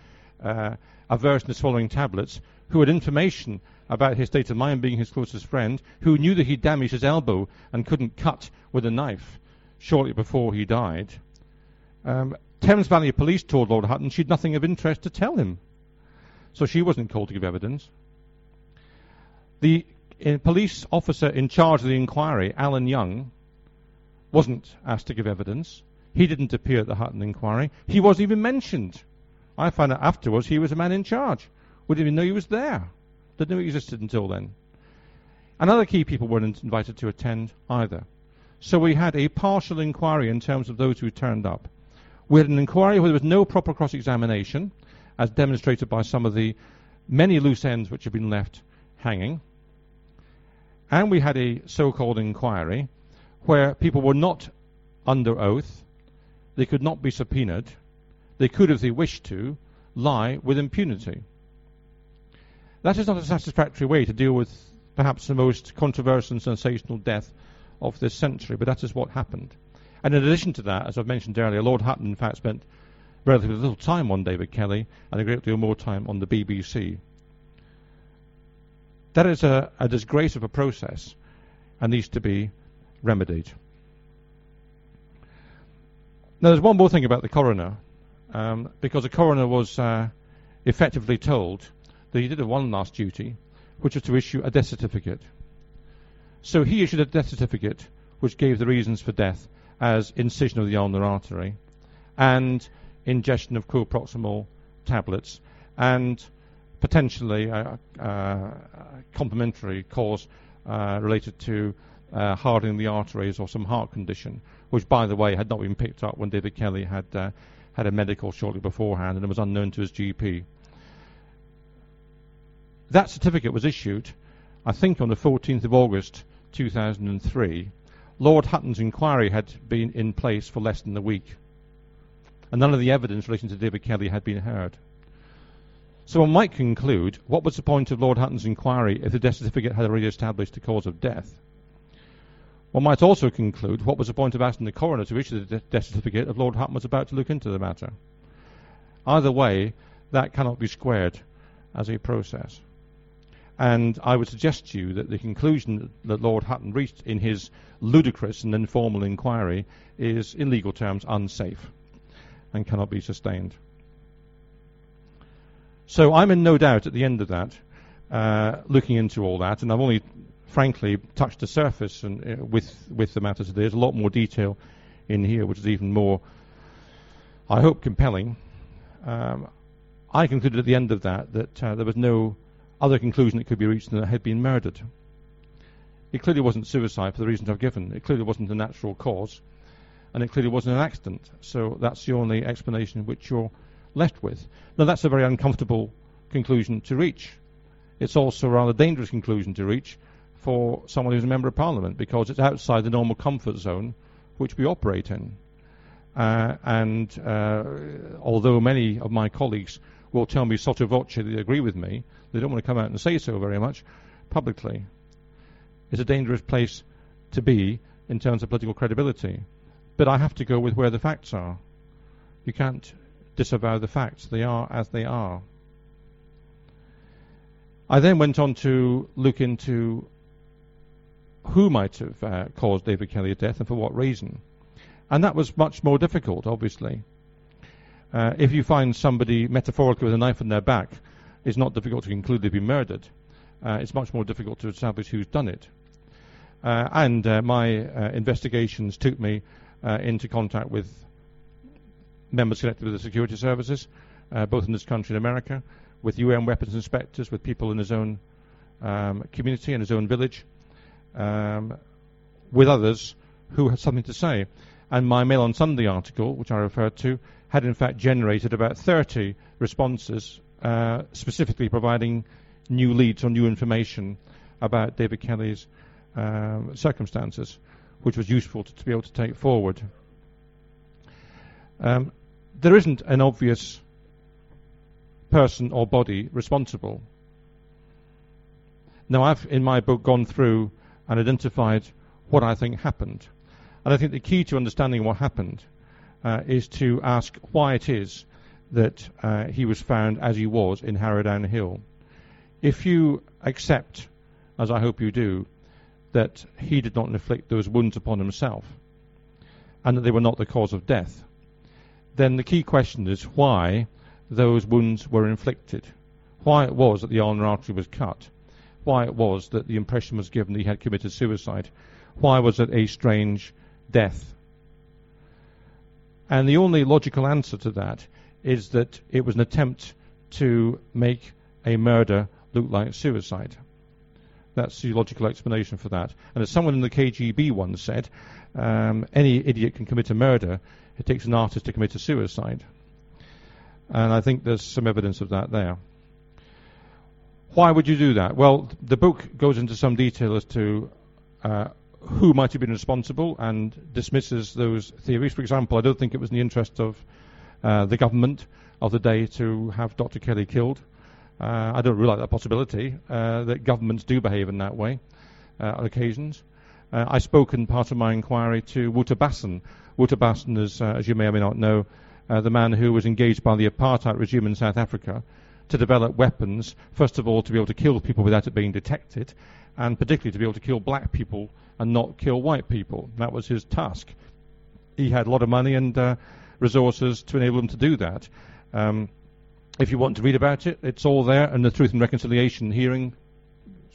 uh, aversion to swallowing tablets, who had information about his state of mind being his closest friend, who knew that he'd damaged his elbow and couldn't cut with a knife shortly before he died. Um, Thames Valley Police told Lord Hutton she'd nothing of interest to tell him. So she wasn't called to give evidence. The uh, police officer in charge of the inquiry, Alan Young, wasn't asked to give evidence. He didn't appear at the Hutton inquiry. He wasn't even mentioned. I found out afterwards he was a man in charge. We didn't even know he was there. Didn't know he existed until then. And other key people weren't invited to attend either. So we had a partial inquiry in terms of those who turned up. We had an inquiry where there was no proper cross examination, as demonstrated by some of the many loose ends which have been left hanging. And we had a so called inquiry where people were not under oath, they could not be subpoenaed, they could, if they wished to, lie with impunity. That is not a satisfactory way to deal with perhaps the most controversial and sensational death of this century, but that is what happened. And in addition to that, as I've mentioned earlier, Lord Hutton, in fact, spent relatively little time on David Kelly and a great deal more time on the BBC. That is a, a disgrace of a process and needs to be remedied. Now, there's one more thing about the coroner, um, because the coroner was uh, effectively told that he did a one last duty, which was to issue a death certificate. So he issued a death certificate which gave the reasons for death as incision of the ulnar artery and ingestion of co-proxamol tablets and potentially a, a complementary cause uh, related to uh, hardening the arteries or some heart condition, which, by the way, had not been picked up when David Kelly had uh, had a medical shortly beforehand and it was unknown to his GP. That certificate was issued, I think, on the 14th of August 2003. Lord Hutton's inquiry had been in place for less than a week, and none of the evidence relating to David Kelly had been heard. So one might conclude, what was the point of Lord Hutton's inquiry if the death certificate had already established the cause of death? One might also conclude, what was the point of asking the coroner to issue the death certificate if Lord Hutton was about to look into the matter? Either way, that cannot be squared as a process. And I would suggest to you that the conclusion that Lord Hutton reached in his ludicrous and informal inquiry is, in legal terms, unsafe and cannot be sustained. So I'm in no doubt at the end of that, uh, looking into all that, and I've only frankly, touched the surface and uh, with with the matter today. There's a lot more detail in here, which is even more, I hope, compelling. Um, I concluded at the end of that that uh, there was no other conclusion that could be reached than that had been murdered. It clearly wasn't suicide for the reasons I've given. It clearly wasn't a natural cause, and it clearly wasn't an accident. So that's the only explanation which you're left with. Now that's a very uncomfortable conclusion to reach. It's also a rather dangerous conclusion to reach for someone who's a member of parliament because it's outside the normal comfort zone which we operate in. Uh, and uh, although many of my colleagues will tell me sotto voce they agree with me, they don't want to come out and say so very much publicly. It's a dangerous place to be in terms of political credibility. But I have to go with where the facts are. You can't disavow the facts. They are as they are. I then went on to look into who might have uh, caused David Kelly's death and for what reason. And that was much more difficult, obviously. Uh, if you find somebody metaphorically with a knife in their back, it's not difficult to conclude they've been murdered. Uh, it's much more difficult to establish who's done it. Uh, and uh, my uh, investigations took me into contact with members connected with the security services, both in this country and America, with UN weapons inspectors, with people in his own um, community, in his own village, um, with others who had something to say. And my Mail on Sunday article, which I referred to, had in fact generated about 30 responses, uh, specifically providing new leads or new information about David Kelly's um, circumstances, which was useful to, to, be able to take forward. Um, there isn't an obvious person or body responsible. Now, I've in my book gone through and identified what I think happened. And I think the key to understanding what happened uh, is to ask why it is that uh, he was found as he was in Harrowdown Hill. If you accept, as I hope you do, that he did not inflict those wounds upon himself and that they were not the cause of death, then the key question is why those wounds were inflicted, why it was that the ulnar artery was cut, why it was that the impression was given that he had committed suicide. Why was it a strange death? And the only logical answer to that is that it was an attempt to make a murder look like suicide. That's the logical explanation for that. And as someone in the KGB once said, um, any idiot can commit a murder. It takes an artist to commit a suicide. And I think there's some evidence of that there. Why would you do that? Well, the book goes into some detail as to uh, who might have been responsible and dismisses those theories. For example, I don't think it was in the interest of uh, the government of the day to have Dr. Kelly killed. Uh, I don't rule out that possibility uh, that governments do behave in that way uh, on occasions. Uh, I spoke in part of my inquiry to Wouter Basson. Wouter Basson is, as you may or may not know, the man who was engaged by the apartheid regime in South Africa to develop weapons, first of all, to be able to kill people without it being detected, and particularly to be able to kill black people and not kill white people. That was his task. He had a lot of money and uh, resources to enable him to do that. Um, if you want to read about it, it's all there in the Truth and Reconciliation hearing,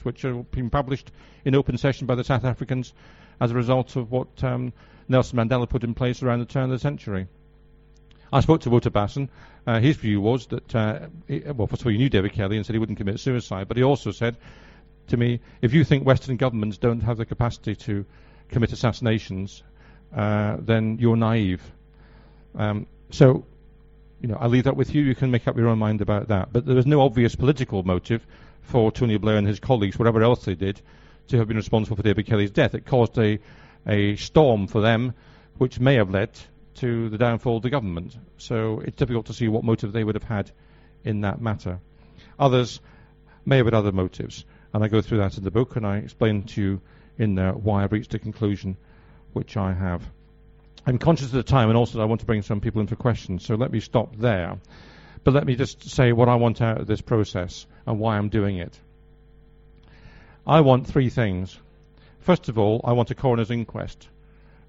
which are being published in open session by the South Africans as a result of what um, Nelson Mandela put in place around the turn of the century. I spoke to Walter Basson. Uh, his view was that, uh, he, well, first of all, he knew David Kelly and said he wouldn't commit suicide, but he also said to me, if you think Western governments don't have the capacity to commit assassinations, uh, then you're naive. Um, so, you know, I leave that with you. You can make up your own mind about that. But there was no obvious political motive for Tony Blair and his colleagues, whatever else they did, to have been responsible for David Kelly's death. It caused a, a storm for them, which may have led to the downfall of the government. So it's difficult to see what motive they would have had in that matter. Others may have had other motives, and I go through that in the book, and I explain to you in there why I've reached a conclusion which I have. I'm conscious of the time, and also I want to bring some people in for questions, so let me stop there. But let me just say what I want out of this process and why I'm doing it. I want three things. First of all, I want a coroner's inquest.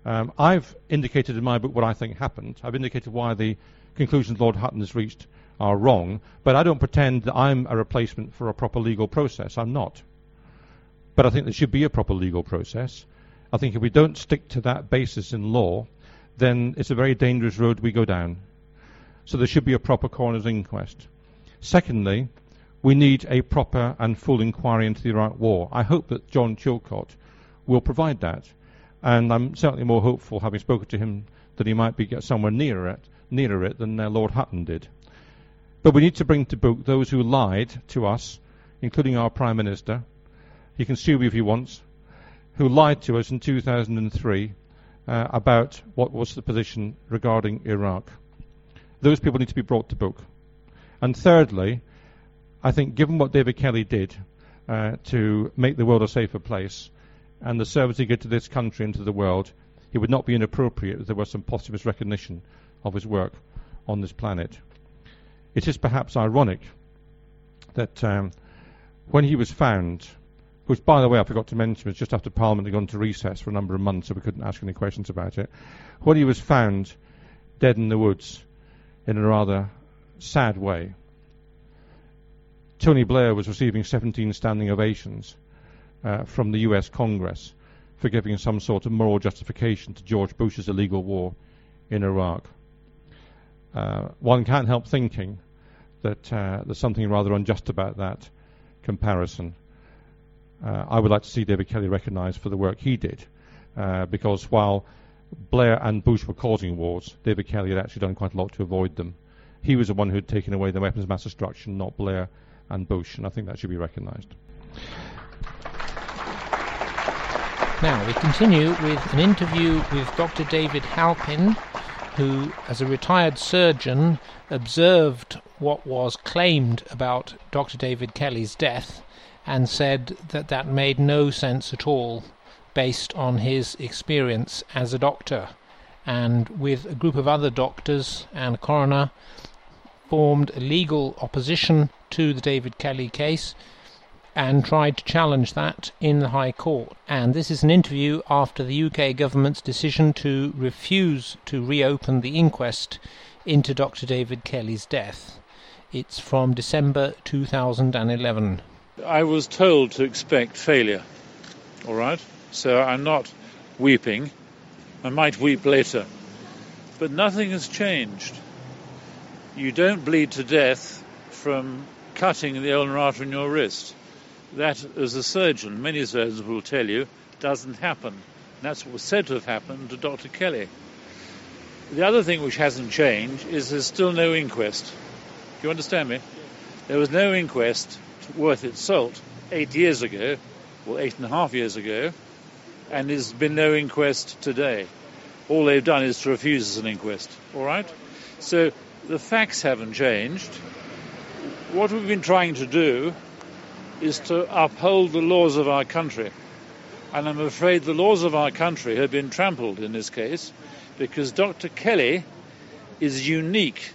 Um, I've indicated in my book what I think happened. I've indicated why the conclusions Lord Hutton has reached are wrong, but I don't pretend that I'm a replacement for a proper legal process. I'm not. But I think there should be a proper legal process. I think if we don't stick to that basis in law, then it's a very dangerous road we go down. So there should be a proper coroner's inquest. Secondly, we need a proper and full inquiry into the Iraq War. I hope that John Chilcot will provide that. And I'm certainly more hopeful, having spoken to him, that he might be get somewhere nearer it, nearer it than uh, Lord Hutton did. But we need to bring to book those who lied to us, including our Prime Minister. He can sue me if he wants, who lied to us in 2003 uh, about what was the position regarding Iraq. Those people need to be brought to book. And thirdly, I think given what David Kelly did uh, to make the world a safer place and the service he did to this country and to the world, it would not be inappropriate if there was some posthumous recognition of his work on this planet. It is perhaps ironic that um, when he was found, which, by the way, I forgot to mention, was just after Parliament had gone to recess for a number of months, so we couldn't ask any questions about it. When he was found dead in the woods in a rather sad way, Tony Blair was receiving 17 standing ovations uh, from the US Congress for giving some sort of moral justification to George Bush's illegal war in Iraq. Uh, one can't help thinking that uh, there's something rather unjust about that comparison. Uh, I would like to see David Kelly recognised for the work he did, uh, because while Blair and Bush were causing wars, David Kelly had actually done quite a lot to avoid them. He was the one who had taken away the weapons of mass destruction, not Blair and Bush, and I think that should be recognised. Now, we continue with an interview with Dr. David Halpin, who, as a retired surgeon, observed what was claimed about Dr. David Kelly's death and said that that made no sense at all based on his experience as a doctor. And with a group of other doctors and a coroner, formed a legal opposition to the David Kelly case and tried to challenge that in the High Court. And this is an interview after the UK government's decision to refuse to reopen the inquest into Dr. David Kelly's death. It's from December 2011. I was told to expect failure, all right? So I'm not weeping. I might weep later. But nothing has changed. You don't bleed to death from cutting the ulnar artery in your wrist. That, as a surgeon, many surgeons will tell you, doesn't happen. And that's what was said to have happened to Dr. Kelly. The other thing which hasn't changed is there's still no inquest. Do you understand me? There was no inquest worth its salt eight years ago, well, eight and a half years ago, and there's been no inquest today. All they've done is to refuse us an inquest. All right? So the facts haven't changed. What we've been trying to do is to uphold the laws of our country. And I'm afraid the laws of our country have been trampled in this case because Dr. Kelly is unique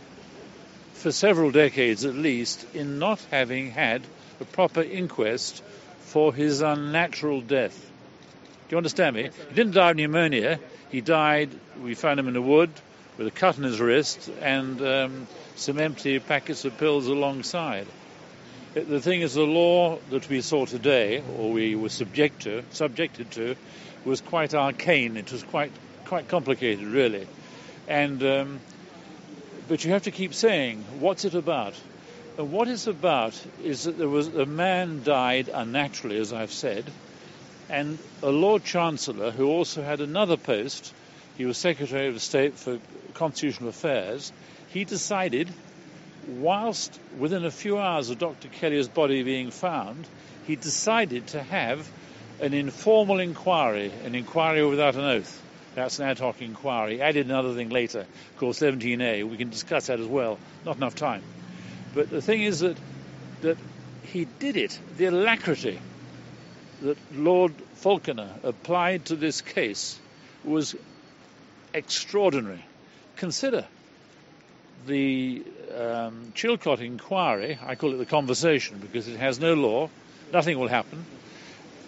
for several decades at least in not having had a proper inquest for his unnatural death. Do you understand me? He didn't die of pneumonia. He died, we found him in a wood with a cut in his wrist and um, some empty packets of pills alongside. The thing is, the law that we saw today, or we were subject to, subjected to, was quite arcane. It was quite quite complicated, really. And um, but you have to keep saying, what's it about? And what it's about is that there was a man died unnaturally, as I've said, and a Lord Chancellor who also had another post. He was Secretary of State for Constitutional Affairs. He decided whilst within a few hours of Dr. Kelly's body being found, he decided to have an informal inquiry, an inquiry without an oath. That's an ad hoc inquiry. Added another thing later called 17A. We can discuss that as well. Not enough time. But the thing is that that he did it. The alacrity that Lord Falconer applied to this case was extraordinary. Consider the um, Chilcot inquiry, I call it the conversation because it has no law, nothing will happen.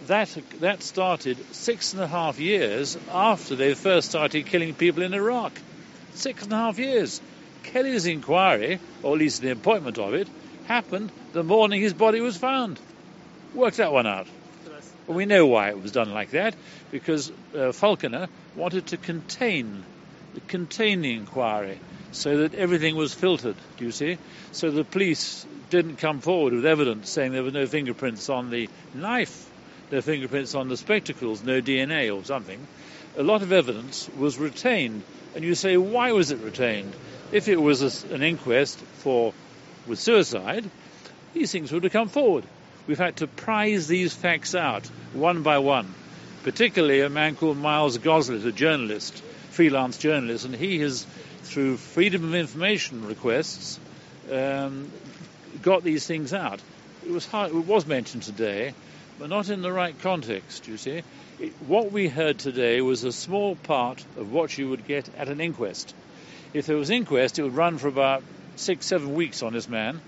That, that started six and a half years after they first started killing people in Iraq. Six and a half years. Kelly's inquiry, or at least the appointment of it, happened the morning his body was found. Work that one out. Well, we know why it was done like that, because uh, Falconer wanted to contain, contain the inquiry so that everything was filtered, do you see? So the police didn't come forward with evidence saying there were no fingerprints on the knife, no fingerprints on the spectacles, no DNA or something. A lot of evidence was retained. And you say, why was it retained? If it was an inquest for with suicide, these things would have come forward. We've had to prize these facts out one by one, particularly a man called Miles Goslett, a journalist, freelance journalist, and he has, through freedom of information requests, um, got these things out. It was hard, it was mentioned today, but not in the right context. You see, it, what we heard today was a small part of what you would get at an inquest. If there was an inquest, it would run for about six, seven weeks on this man,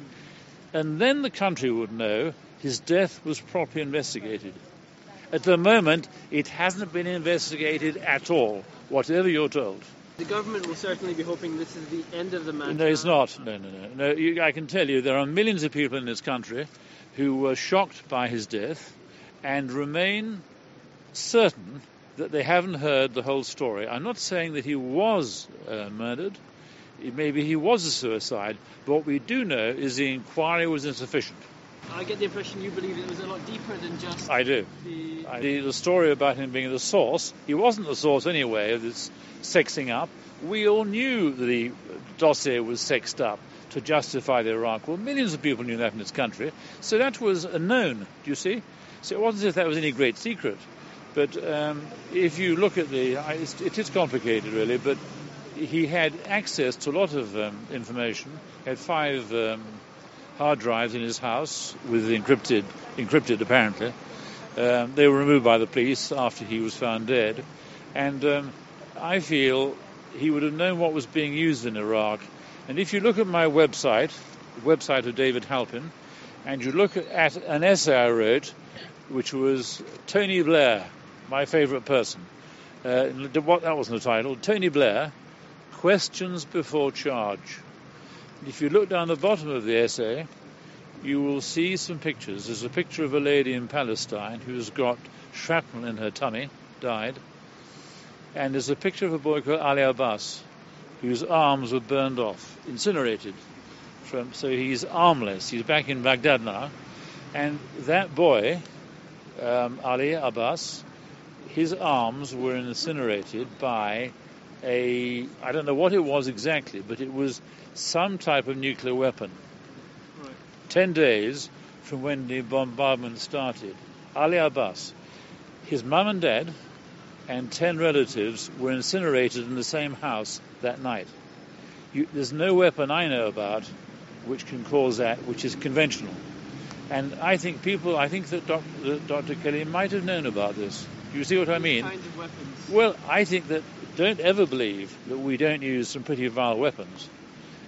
and then the country would know his death was properly investigated. At the moment, it hasn't been investigated at all, whatever you're told. The government will certainly be hoping this is the end of the matter. No, it's not. No, no, no. no you, I can tell you there are millions of people in this country who were shocked by his death and remain certain that they haven't heard the whole story. I'm not saying that he was uh, murdered. Maybe he was a suicide. But what we do know is the inquiry was insufficient. I get the impression you believe it was a lot deeper than just. I do. The... I, the, the story about him being the source, he wasn't the source anyway of this sexing up. We all knew the dossier was sexed up to justify the Iraq War. Millions of people knew that in this country. So that was a known, do you see? So it wasn't as if that was any great secret. But um, if you look at the, it is complicated really, but he had access to a lot of um, information. He had five um, hard drives in his house with encrypted, encrypted apparently. Um, they were removed by the police after he was found dead, and um, I feel he would have known what was being used in Iraq. And if you look at my website, the website of David Halpin, and you look at an essay I wrote, which was Tony Blair, my favourite person. Uh, what that wasn't the title. Tony Blair, Questions Before Charge. If you look down the bottom of the essay, you will see some pictures. There's a picture of a lady in Palestine who's got shrapnel in her tummy, died. And there's a picture of a boy called Ali Abbas, whose arms were burned off, incinerated. From, so he's armless. He's back in Baghdad now. And that boy, um, Ali Abbas, his arms were incinerated by a, I don't know what it was exactly, but it was some type of nuclear weapon. Right. Ten days from when the bombardment started. Ali Abbas, his mum and dad, and ten relatives were incinerated in the same house that night. You, there's no weapon I know about which can cause that, which is conventional. And I think people, I think that Dr. That Dr. Kelly might have known about this. You see what I mean? Kinds of weapons. Well, I think that don't ever believe that we don't use some pretty vile weapons.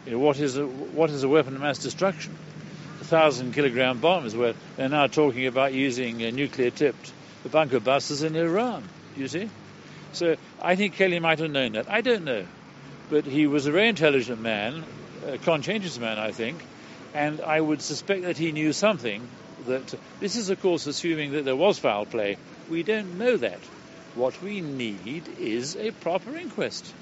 You know, what is a, what is a weapon of mass destruction? A thousand kilogram bombs, where they're now talking about using uh, nuclear tipped bunker busters in Iran. You see? So I think Kelly might have known that. I don't know. But he was a very intelligent man, a conscientious man, I think, and I would suspect that he knew something that this is, of course, assuming that there was foul play. We don't know that. What we need is a proper inquest.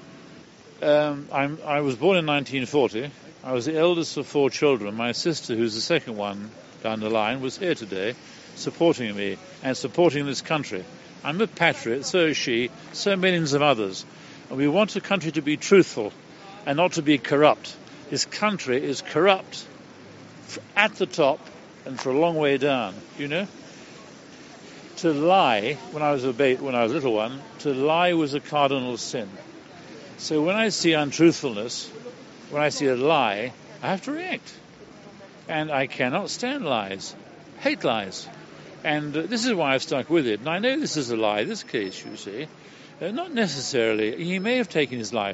Um, i was born in 1940. I was the eldest of four children. My sister, who's the second one down the line, was here today supporting me and supporting this country. I'm a patriot, so is she, so millions of others. And we want a country to be truthful and not to be corrupt. This country is corrupt at the top and for a long way down, you know? To lie, when I was a when I was a little one, to lie was a cardinal sin. So when I see untruthfulness, when I see a lie, I have to react. And I cannot stand lies, hate lies. And uh, this is why I've stuck with it. And I know this is a lie, this case, you see. Uh, not necessarily. He may have taken his life